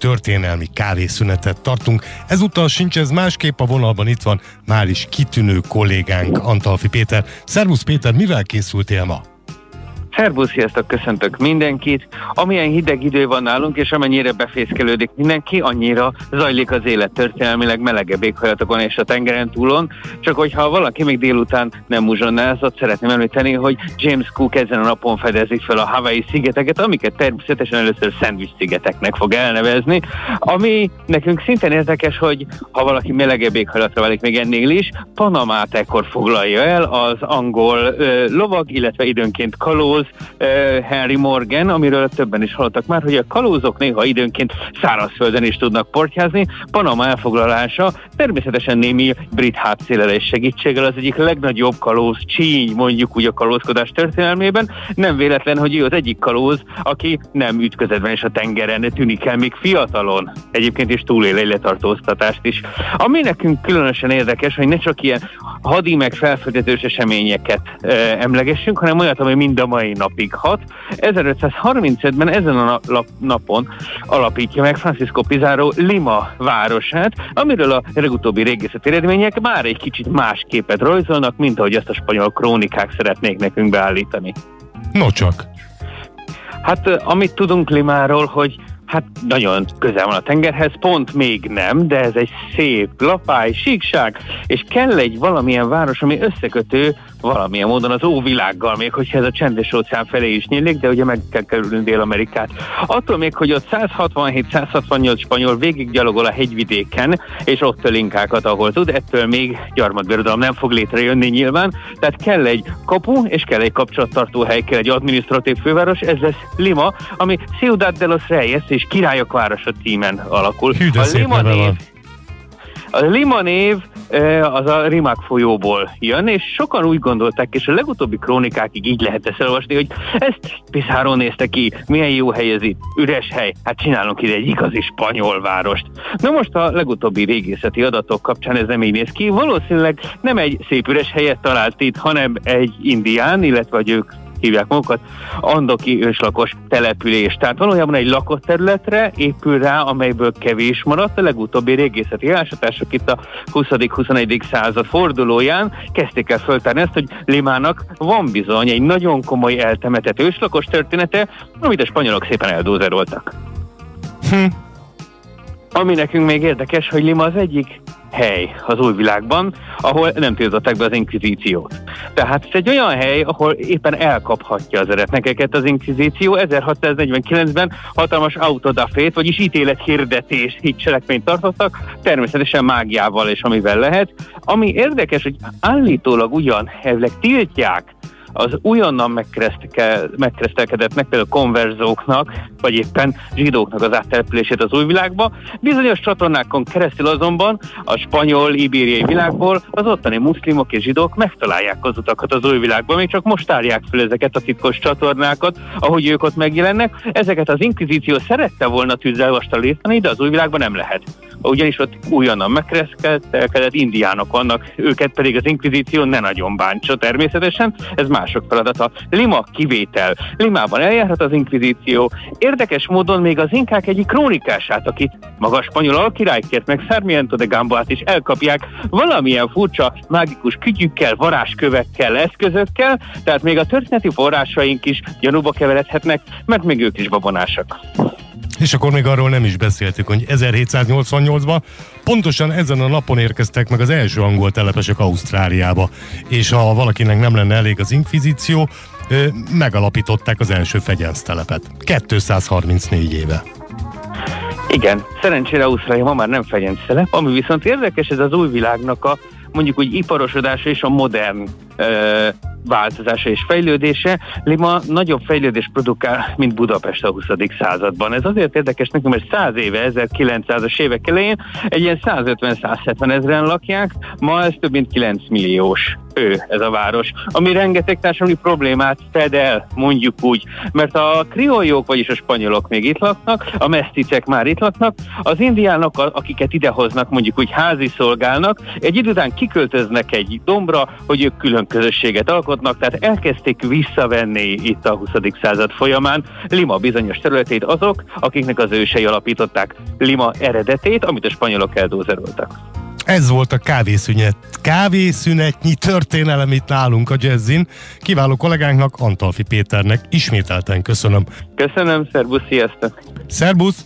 történelmi kávészünetet tartunk. Ezúttal sincs ez másképp, a vonalban itt van már is kitűnő kollégánk Antalfi Péter. Szervusz Péter, mivel készültél ma? Szervusz, sziasztok, köszöntök mindenkit. Amilyen hideg idő van nálunk, és amennyire befészkelődik mindenki, annyira zajlik az élet történelmileg melegebb éghajlatokon és a tengeren túlon. Csak hogyha valaki még délután nem muzsonnázott, szeretném említeni, hogy James Cook ezen a napon fedezi fel a Hawaii szigeteket, amiket természetesen először Sandwich szigeteknek fog elnevezni. Ami nekünk szintén érdekes, hogy ha valaki melegebb éghajlatra válik még ennél is, Panamát ekkor foglalja el az angol ö, lovag, illetve időnként kalóz, kalóz Henry Morgan, amiről többen is hallottak már, hogy a kalózok néha időnként szárazföldön is tudnak portyázni. Panama elfoglalása természetesen némi brit hátszélelés segítséggel az egyik legnagyobb kalóz csíny, mondjuk úgy a kalózkodás történelmében. Nem véletlen, hogy ő az egyik kalóz, aki nem ütközetben és a tengeren tűnik el még fiatalon. Egyébként is túlél egy letartóztatást is. Ami nekünk különösen érdekes, hogy ne csak ilyen hadi meg felfedezős eseményeket e, emlegessünk, hanem olyat, ami mind a mai napig hat. 1535-ben ezen a napon alapítja meg Francisco Pizarro Lima városát, amiről a legutóbbi régészeti eredmények már egy kicsit más képet rajzolnak, mint ahogy ezt a spanyol krónikák szeretnék nekünk beállítani. No csak. Hát amit tudunk Limáról, hogy Hát nagyon közel van a tengerhez, pont még nem, de ez egy szép lapály, síkság, és kell egy valamilyen város, ami összekötő valamilyen módon az óvilággal, még hogyha ez a csendes óceán felé is nyílik, de ugye meg kell kerülni Dél-Amerikát. Attól még, hogy ott 167-168 spanyol végig gyalogol a hegyvidéken, és ott linkákat, ahol tud, ettől még gyarmatbirodalom nem fog létrejönni nyilván, tehát kell egy kapu, és kell egy kapcsolattartó hely, kell egy administratív főváros, ez lesz Lima, ami Ciudad de los Reyes és Királyok városa címen alakul. Hű, a Lima név, a Lima név az a Rimák folyóból jön, és sokan úgy gondolták, és a legutóbbi krónikákig így lehet ezt elolvasni, hogy ezt Pizarro nézte ki, milyen jó hely ez itt, üres hely, hát csinálunk ide egy igazi spanyol várost. Na most a legutóbbi régészeti adatok kapcsán ez nem így néz ki, valószínűleg nem egy szép üres helyet talált itt, hanem egy indián, illetve hogy ők hívják magukat, andoki őslakos település. Tehát valójában egy lakott területre épül rá, amelyből kevés maradt. A legutóbbi régészeti ásatások itt a 20.-21. század fordulóján kezdték el föltárni ezt, hogy Limának van bizony egy nagyon komoly eltemetett őslakos története, amit a spanyolok szépen eldózeroltak. Hm. Ami nekünk még érdekes, hogy Lima az egyik hely az új világban, ahol nem tiltották be az inkvizíciót. Tehát ez egy olyan hely, ahol éppen elkaphatja az eretnekeket az inkvizíció. 1649-ben hatalmas autodafét, vagyis ítélethirdetés így cselekményt tartottak, természetesen mágiával és amivel lehet. Ami érdekes, hogy állítólag ugyan elvileg tiltják az újonnan megkeresztelkedetnek, például konverzóknak, vagy éppen zsidóknak az áttelepülését az új világba. Bizonyos csatornákon keresztül azonban a spanyol, ibériai világból az ottani muszlimok és zsidók megtalálják az utakat az új világba, még csak most tárják fel ezeket a titkos csatornákat, ahogy ők ott megjelennek. Ezeket az inkvizíció szerette volna tűzzel vastalítani, de az új világban nem lehet ugyanis ott újonnan megkeresztelkedett indiánok vannak, őket pedig az inkvizíció ne nagyon bántsa természetesen, ez mások feladata. Lima kivétel. Limában eljárhat az inkvizíció. Érdekes módon még az inkák egyik krónikását, akit magas spanyol alkirálykért meg Sarmiento de Gamboát is elkapják valamilyen furcsa, mágikus kütyükkel, varázskövekkel, eszközökkel, tehát még a történeti forrásaink is gyanúba keveredhetnek, mert még ők is babonásak. És akkor még arról nem is beszéltük, hogy 1788-ban pontosan ezen a napon érkeztek meg az első angol telepesek Ausztráliába, és ha valakinek nem lenne elég az inkvizíció, megalapították az első fegyelztelepet. 234 éve. Igen, szerencsére Ausztrália ma már nem fegyelztelep, ami viszont érdekes, ez az új világnak a mondjuk úgy iparosodása és a modern ö, változása és fejlődése. Lima nagyobb fejlődés produkál, mint Budapest a 20. században. Ez azért érdekes nekem, mert 100 éve, 1900-as évek elején egy ilyen 150-170 ezeren lakják, ma ez több mint 9 milliós ő ez a város, ami rengeteg társadalmi problémát fed el, mondjuk úgy, mert a krioljók, vagyis a spanyolok még itt laknak, a meszticek már itt laknak, az indiánok, akiket idehoznak, mondjuk úgy házi szolgálnak, egy idő után kiköltöznek egy dombra, hogy ők külön közösséget alkotnak, tehát elkezdték visszavenni itt a 20. század folyamán Lima bizonyos területét azok, akiknek az ősei alapították Lima eredetét, amit a spanyolok eldózeroltak. Ez volt a kávészünet. Kávészünetnyi történelem itt nálunk a Jazzin. Kiváló kollégánknak, Antalfi Péternek ismételten köszönöm. Köszönöm, szervusz, sziasztok! Szerbusz!